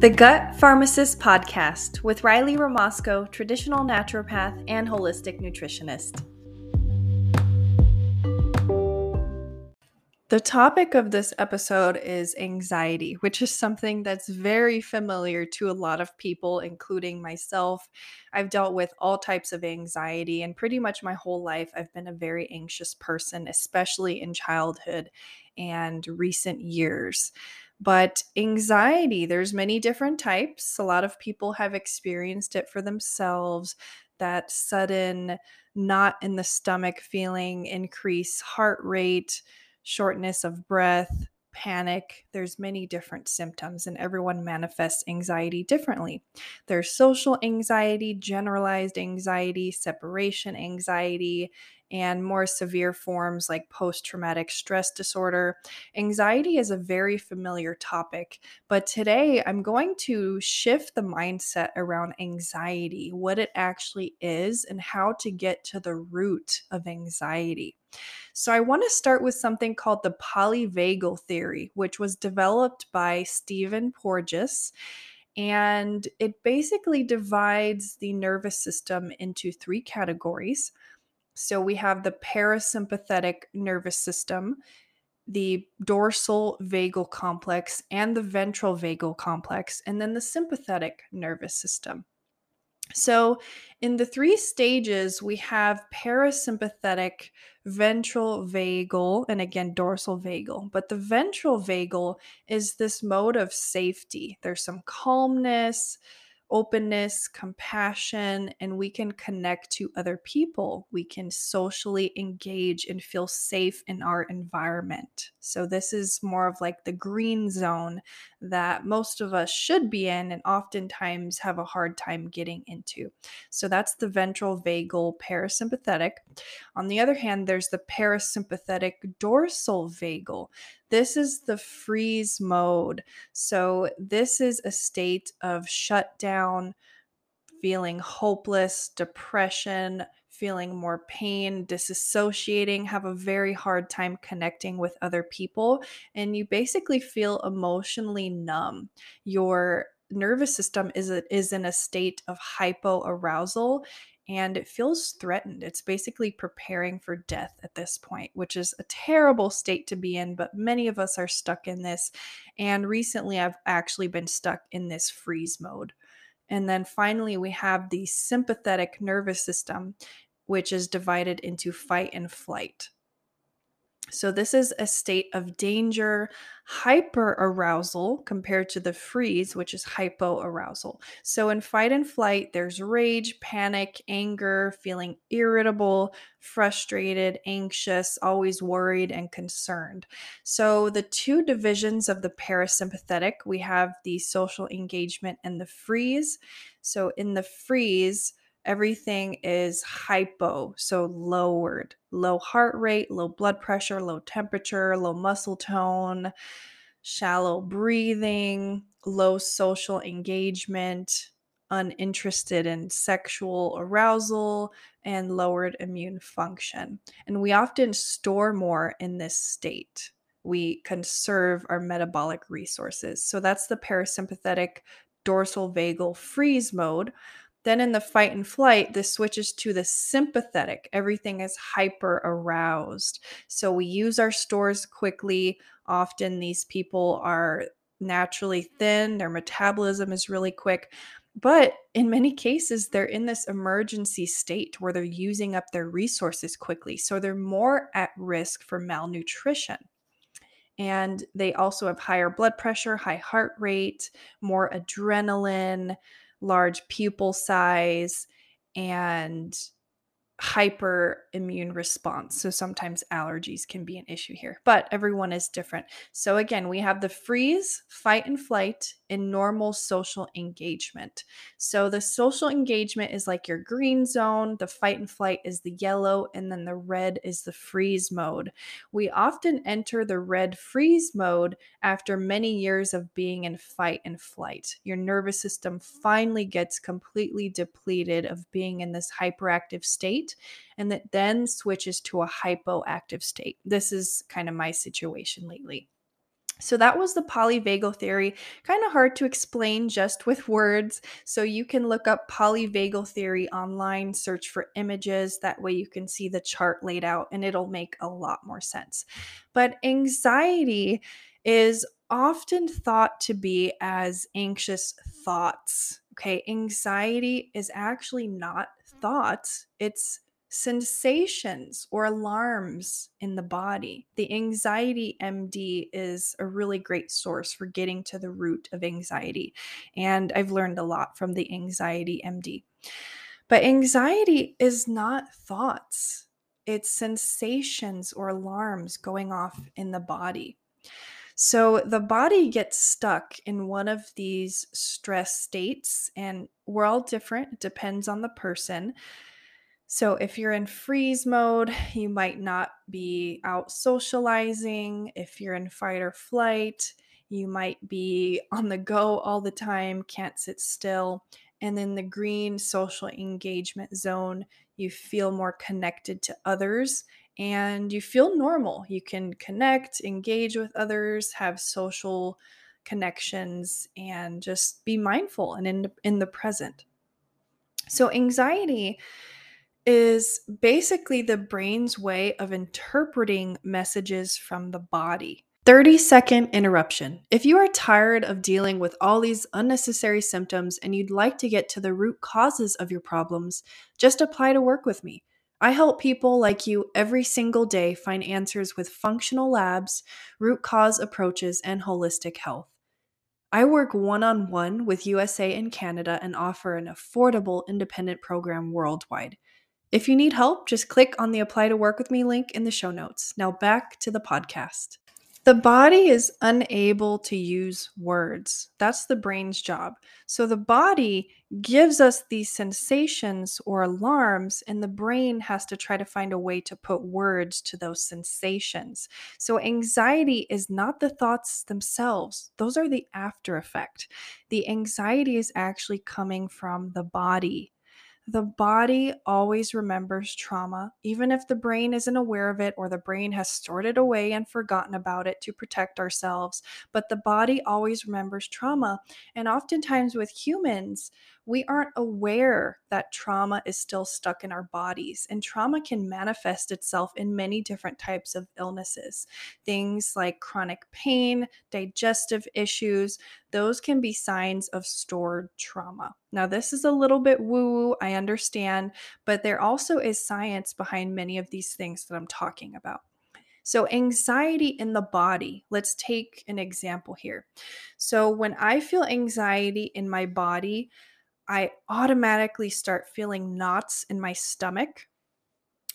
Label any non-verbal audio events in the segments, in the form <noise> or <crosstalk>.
The Gut Pharmacist Podcast with Riley Ramasco, traditional naturopath and holistic nutritionist. The topic of this episode is anxiety, which is something that's very familiar to a lot of people, including myself. I've dealt with all types of anxiety, and pretty much my whole life, I've been a very anxious person, especially in childhood and recent years. But anxiety, there's many different types. A lot of people have experienced it for themselves. That sudden knot in the stomach feeling, increase heart rate, shortness of breath, panic. There's many different symptoms and everyone manifests anxiety differently. There's social anxiety, generalized anxiety, separation anxiety, and more severe forms like post traumatic stress disorder. Anxiety is a very familiar topic, but today I'm going to shift the mindset around anxiety, what it actually is, and how to get to the root of anxiety. So, I want to start with something called the polyvagal theory, which was developed by Stephen Porges. And it basically divides the nervous system into three categories so we have the parasympathetic nervous system, the dorsal vagal complex, and the ventral vagal complex, and then the sympathetic nervous system. So, in the three stages, we have parasympathetic, ventral vagal, and again, dorsal vagal. But the ventral vagal is this mode of safety. There's some calmness, openness, compassion, and we can connect to other people. We can socially engage and feel safe in our environment. So, this is more of like the green zone that most of us should be in and oftentimes have a hard time getting into. So, that's the ventral vagal parasympathetic. On the other hand, there's the parasympathetic dorsal vagal. This is the freeze mode. So, this is a state of shutdown, feeling hopeless, depression, feeling more pain, disassociating, have a very hard time connecting with other people, and you basically feel emotionally numb. Your nervous system is a, is in a state of hypoarousal and it feels threatened. It's basically preparing for death at this point, which is a terrible state to be in, but many of us are stuck in this. And recently, I've actually been stuck in this freeze mode. And then finally, we have the sympathetic nervous system, which is divided into fight and flight. So, this is a state of danger, hyper arousal compared to the freeze, which is hypo arousal. So, in fight and flight, there's rage, panic, anger, feeling irritable, frustrated, anxious, always worried, and concerned. So, the two divisions of the parasympathetic we have the social engagement and the freeze. So, in the freeze, everything is hypo, so lowered, low heart rate, low blood pressure, low temperature, low muscle tone, shallow breathing, low social engagement, uninterested in sexual arousal, and lowered immune function. And we often store more in this state. We conserve our metabolic resources. So that's the parasympathetic dorsal vagal freeze mode then in the fight and flight, this switches to the sympathetic. Everything is hyper aroused. So we use our stores quickly. Often these people are naturally thin, their metabolism is really quick. But in many cases, they're in this emergency state where they're using up their resources quickly. So they're more at risk for malnutrition. And they also have higher blood pressure, high heart rate, more adrenaline, large pupil size, and hyper immune response. So sometimes allergies can be an issue here, but everyone is different. So again, we have the freeze, fight and flight, in normal social engagement. So the social engagement is like your green zone, the fight and flight is the yellow, and then the red is the freeze mode. We often enter the red freeze mode after many years of being in fight and flight. Your nervous system finally gets completely depleted of being in this hyperactive state and that then switches to a hypoactive state. This is kind of my situation lately. So that was the polyvagal theory. Kind of hard to explain just with words. So you can look up polyvagal theory online, search for images. That way you can see the chart laid out and it'll make a lot more sense. But anxiety is often thought to be as anxious thoughts. Okay, anxiety is actually not thoughts, it's sensations or alarms in the body. The Anxiety MD is a really great source for getting to the root of anxiety. And I've learned a lot from the Anxiety MD. But anxiety is not thoughts, it's sensations or alarms going off in the body. So the body gets stuck in one of these stress states, and we're all different. It depends on the person. So, if you're in freeze mode, you might not be out socializing. If you're in fight or flight, you might be on the go all the time, can't sit still. And then the green social engagement zone, you feel more connected to others and you feel normal. You can connect, engage with others, have social connections, and just be mindful and in, in the present. So, anxiety is basically the brain's way of interpreting messages from the body. 30 second interruption. If you are tired of dealing with all these unnecessary symptoms and you'd like to get to the root causes of your problems, just apply to work with me. I help people like you every single day find answers with functional labs, root cause approaches, and holistic health. I work one on one with USA and Canada and offer an affordable independent program worldwide. If you need help, just click on the Apply to Work with Me link in the show notes. Now back to the podcast. The body is unable to use words. That's the brain's job. So the body gives us these sensations or alarms, and the brain has to try to find a way to put words to those sensations. So anxiety is not the thoughts themselves, those are the after effect. The anxiety is actually coming from the body the body always remembers trauma, even if the brain isn't aware of it or the brain has stored it away and forgotten about it to protect ourselves. But the body always remembers trauma. And oftentimes with humans, we aren't aware that trauma is still stuck in our bodies. And trauma can manifest itself in many different types of illnesses. Things like chronic pain, digestive issues, those can be signs of stored trauma. Now, this is a little bit woo woo, I understand, but there also is science behind many of these things that I'm talking about. So, anxiety in the body, let's take an example here. So, when I feel anxiety in my body, I automatically start feeling knots in my stomach.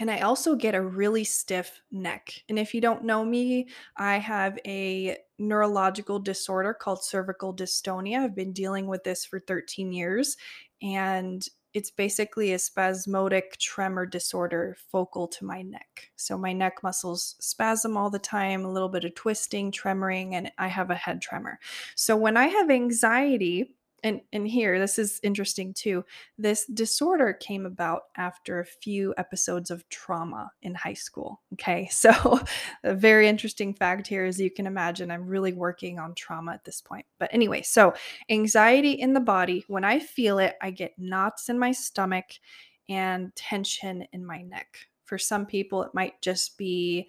And I also get a really stiff neck. And if you don't know me, I have a neurological disorder called cervical dystonia. I've been dealing with this for 13 years. And it's basically a spasmodic tremor disorder focal to my neck. So my neck muscles spasm all the time, a little bit of twisting, tremoring, and I have a head tremor. So when I have anxiety, and and here this is interesting too this disorder came about after a few episodes of trauma in high school okay? <laughs> So a very interesting fact here as you can imagine i'm really working on trauma at this point. But anyway so anxiety in the body when i feel it i get knots in my stomach and tension in my neck. For some people it might just be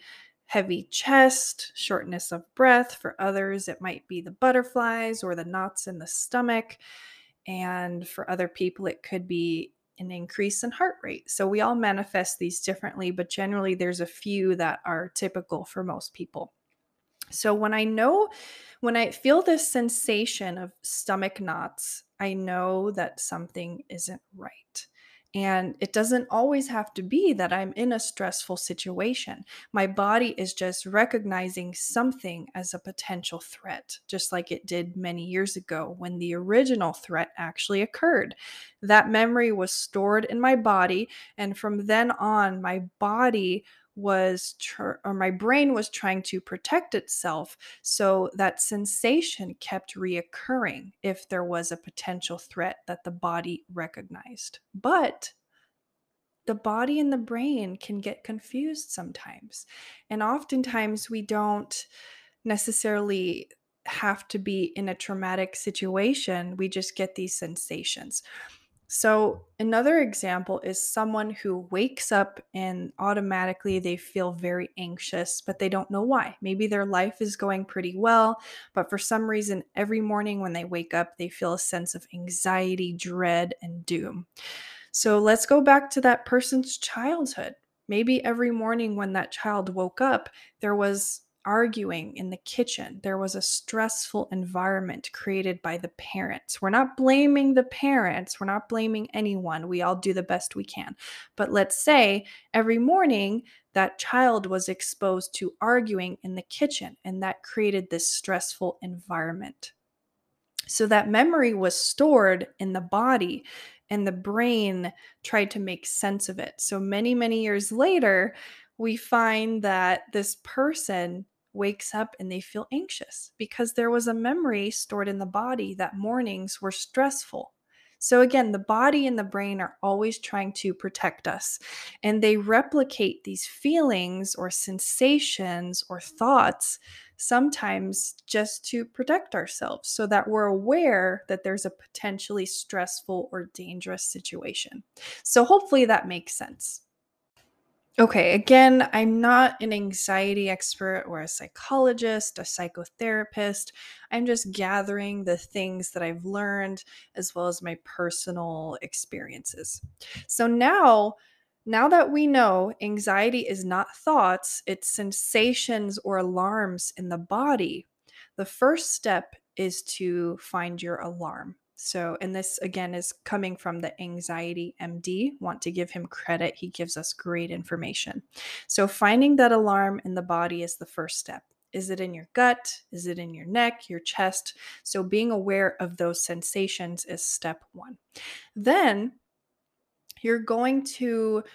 heavy chest, shortness of breath. For others, it might be the butterflies or the knots in the stomach. And for other people, it could be an increase in heart rate. So we all manifest these differently, but generally, there's a few that are typical for most people. So when I know, when I feel this sensation of stomach knots, I know that something isn't right. And it doesn't always have to be that I'm in a stressful situation. My body is just recognizing something as a potential threat, just like it did many years ago when the original threat actually occurred. That memory was stored in my body. And from then on, my body was tr- or my brain was trying to protect itself so that sensation kept reoccurring if there was a potential threat that the body recognized but the body and the brain can get confused sometimes and oftentimes we don't necessarily have to be in a traumatic situation. We just get these sensations. So, another example is someone who wakes up and automatically they feel very anxious, but they don't know why. Maybe their life is going pretty well, but for some reason, every morning when they wake up, they feel a sense of anxiety, dread, and doom. So, let's go back to that person's childhood. Maybe every morning when that child woke up, there was arguing in the kitchen. There was a stressful environment created by the parents. We're not blaming the parents, we're not blaming anyone. We all do the best we can. But let's say every morning that child was exposed to arguing in the kitchen, and that created this stressful environment. So that memory was stored in the body and the brain tried to make sense of it. So many, many years later, we find that this person wakes up and they feel anxious because there was a memory stored in the body that mornings were stressful. So, again, the body and the brain are always trying to protect us, and they replicate these feelings or sensations or thoughts sometimes just to protect ourselves so that we're aware that there's a potentially stressful or dangerous situation. So, hopefully, that makes sense. Okay, again, I'm not an anxiety expert or a psychologist, a psychotherapist. I'm just gathering the things that I've learned as well as my personal experiences. So now, now that we know anxiety is not thoughts, it's sensations or alarms in the body, the first step is to find your alarm. So, and this again is coming from the anxiety MD. Want to give him credit. He gives us great information. So, finding that alarm in the body is the first step. Is it in your gut? Is it in your neck, your chest? So, being aware of those sensations is step one. Then you're going to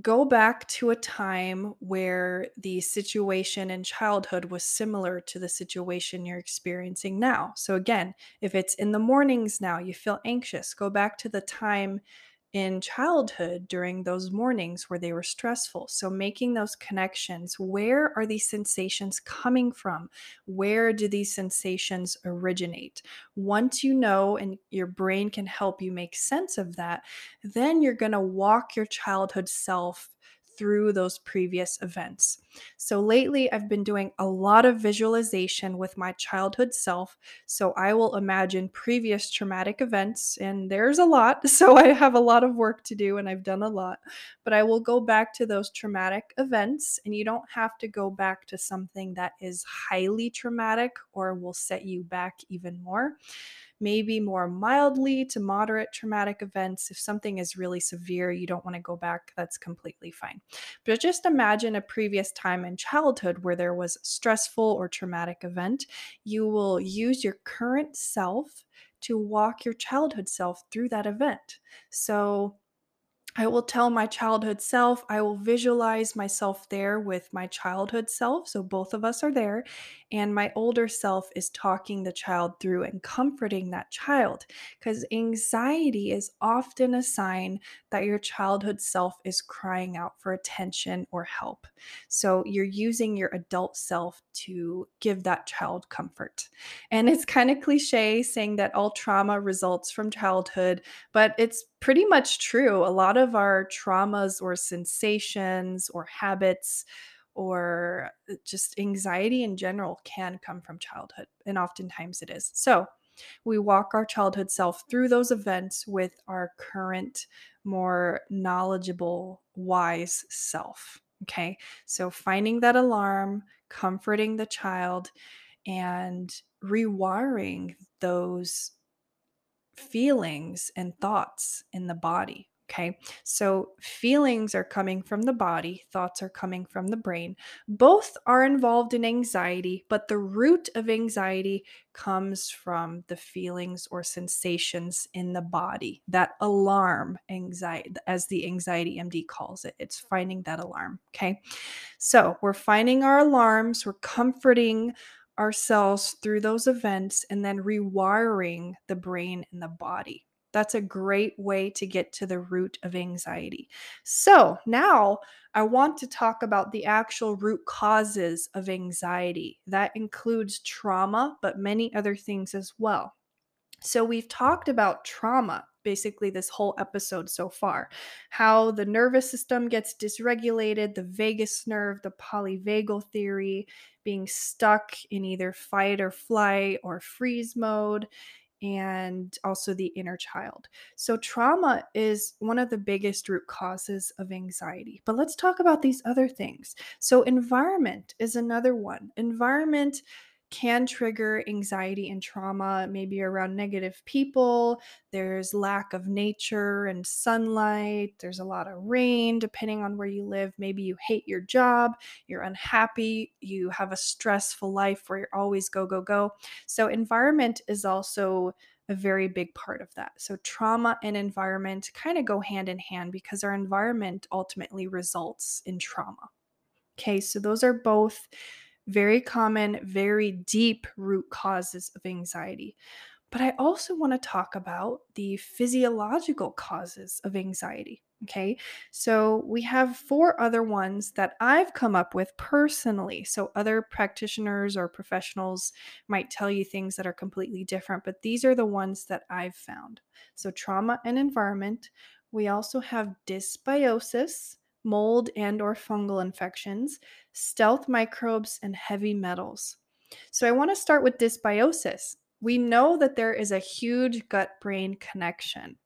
go back to a time where the situation in childhood was similar to the situation you're experiencing now. So, again, if it's in the mornings now, you feel anxious, go back to the time in childhood during those mornings where they were stressful. So, making those connections where are these sensations coming from? Where do these sensations originate? Once you know and your brain can help you make sense of that, then you're going to walk your childhood self through those previous events. So lately, I've been doing a lot of visualization with my childhood self. So I will imagine previous traumatic events, and there's a lot. <laughs> So I have a lot of work to do, and I've done a lot. But I will go back to those traumatic events, and you don't have to go back to something that is highly traumatic or will set you back even more maybe more mildly to moderate traumatic events. If something is really severe, you don't want to go back, that's completely fine. But just imagine a previous time in childhood where there was a stressful or traumatic event. You will use your current self to walk your childhood self through that event. So, I will tell my childhood self, I will visualize myself there with my childhood self. So both of us are there. And my older self is talking the child through and comforting that child. Because anxiety is often a sign that your childhood self is crying out for attention or help. So you're using your adult self to give that child comfort. And it's kind of cliche saying that all trauma results from childhood, but it's pretty much true. A lot of our traumas or sensations or habits or uh, just anxiety in general can come from childhood, and oftentimes it is. So, we walk our childhood self through those events with our current, more knowledgeable, wise self. Okay. So, finding that alarm, comforting the child, and rewiring those feelings and thoughts in the body. Okay, so feelings are coming from the body, thoughts are coming from the brain. Both are involved in anxiety, but the root of anxiety comes from the feelings or sensations in the body. That alarm anxiety, as the anxiety MD calls it, it's finding that alarm. Okay, so we're finding our alarms, we're comforting ourselves through those events and then rewiring the brain and the body. That's a great way to get to the root of anxiety. So, now I want to talk about the actual root causes of anxiety. That includes trauma, but many other things as well. So, we've talked about trauma basically this whole episode so far how the nervous system gets dysregulated, the vagus nerve, the polyvagal theory, being stuck in either fight or flight or freeze mode, and also the inner child. So, trauma is one of the biggest root causes of anxiety. But let's talk about these other things. So, environment is another one. Environment can trigger anxiety and trauma, maybe around negative people. There's lack of nature and sunlight. There's a lot of rain, depending on where you live. Maybe you hate your job, you're unhappy, you have a stressful life where you're always go, go, go. So, environment is also a very big part of that. So, trauma and environment kind of go hand in hand because our environment ultimately results in trauma. Okay, so those are both very common, very deep root causes of anxiety. But I also want to talk about the physiological causes of anxiety. Okay, so we have four other ones that I've come up with personally. So, other practitioners or professionals might tell you things that are completely different, but these are the ones that I've found. So, trauma and environment. We also have dysbiosis, mold and or fungal infections, stealth microbes and heavy metals. So I want to start with dysbiosis. We know that there is a huge gut brain connection.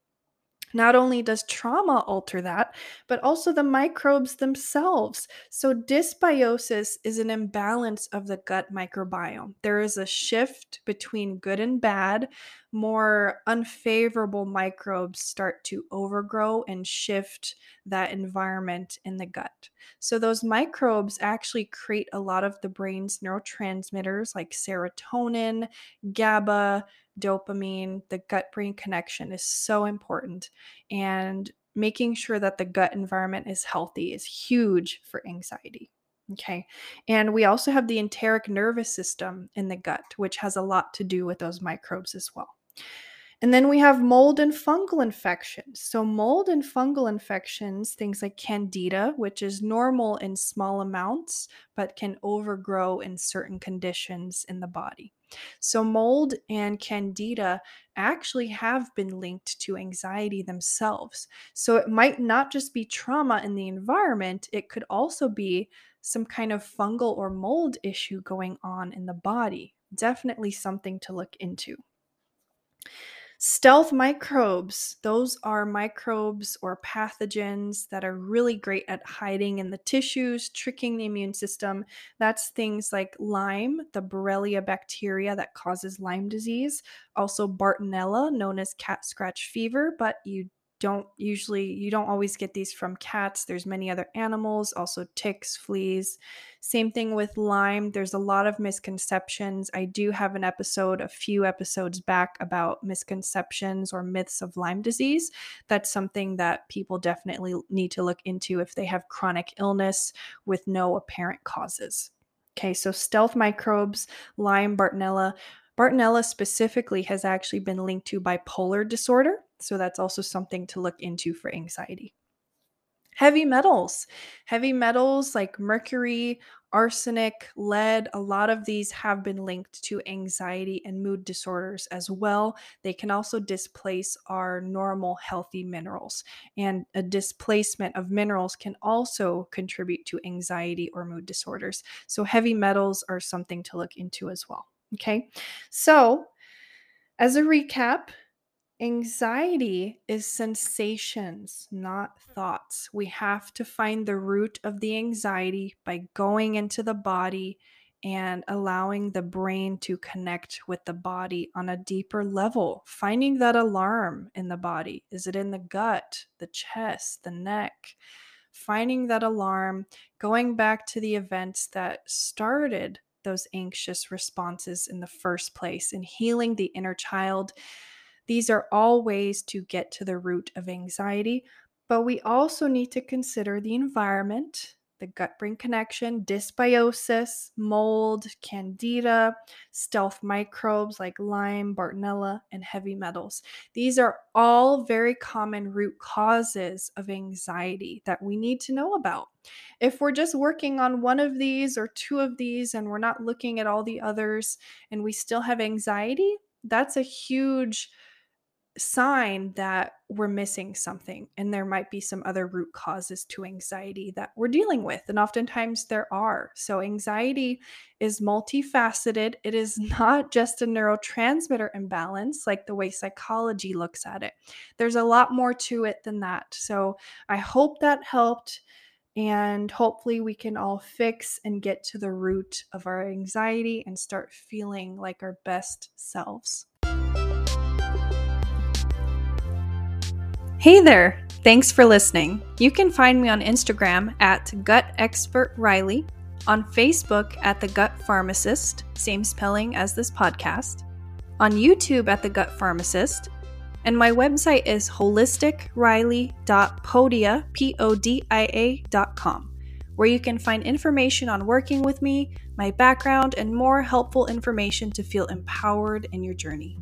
Not only does trauma alter that, but also the microbes themselves. So, dysbiosis is an imbalance of the gut microbiome. There is a shift between good and bad. More unfavorable microbes start to overgrow and shift that environment in the gut. So, those microbes actually create a lot of the brain's neurotransmitters like serotonin, GABA, dopamine, the gut brain connection is so important. And making sure that the gut environment is healthy is huge for anxiety. Okay. And we also have the enteric nervous system in the gut, which has a lot to do with those microbes as well. And then we have mold and fungal infections. So, mold and fungal infections, things like candida, which is normal in small amounts, but can overgrow in certain conditions in the body. So, mold and candida actually have been linked to anxiety themselves. So, it might not just be trauma in the environment, it could also be some kind of fungal or mold issue going on in the body. Definitely something to look into. Stealth microbes, those are microbes or pathogens that are really great at hiding in the tissues, tricking the immune system. That's things like Lyme, the Borrelia bacteria that causes Lyme disease, also Bartonella, known as cat scratch fever, but you don't usually you don't always get these from cats there's many other animals also ticks fleas. Same thing with lyme there's a lot of misconceptions. I do have an episode a few episodes back about misconceptions or myths of lyme disease. That's something that people definitely need to look into if they have chronic illness with no apparent causes. Okay so stealth microbes lyme bartonella. Bartonella specifically has actually been linked to bipolar disorder, so that's also something to look into for anxiety. Heavy metals. Heavy metals like mercury, arsenic, lead, a lot of these have been linked to anxiety and mood disorders as well. They can also displace our normal healthy minerals. And a displacement of minerals can also contribute to anxiety or mood disorders. So, heavy metals are something to look into as well. Okay. So, as a recap, anxiety is sensations, not mm. thoughts. We have to find the root of the anxiety by going into the body and allowing the brain to connect with the body on a deeper level, finding that alarm in the body. Is it in the gut, the chest, the neck? Finding that alarm, going back to the events that started those anxious responses in the first place and healing the inner child. These are all ways to get to the root of anxiety, but we also need to consider the environment, the gut brain connection, dysbiosis, mold, candida, stealth microbes like Lyme, Bartonella, and heavy metals. These are all very common root causes of anxiety that we need to know about. If we're just working on one of these or two of these and we're not looking at all the others and we still have anxiety, that's a huge sign that we're missing something and there might be some other root causes to anxiety that we're dealing with and oftentimes there are. So anxiety is multifaceted. It is <laughs> not just a neurotransmitter imbalance like the way psychology looks at it. There's a lot more to it than that. So i hope that helped and hopefully we can all fix and get to the root of our anxiety and start feeling like our best selves Hey there! Thanks for listening. You can find me on Instagram at Gut Expert Riley, on Facebook at The Gut Pharmacist, same spelling as this podcast, on YouTube at The Gut Pharmacist, and my website is holisticriley.podia, P-O-D-I-A.com, where you can find information on working with me, my background, and more helpful information to feel empowered in your journey.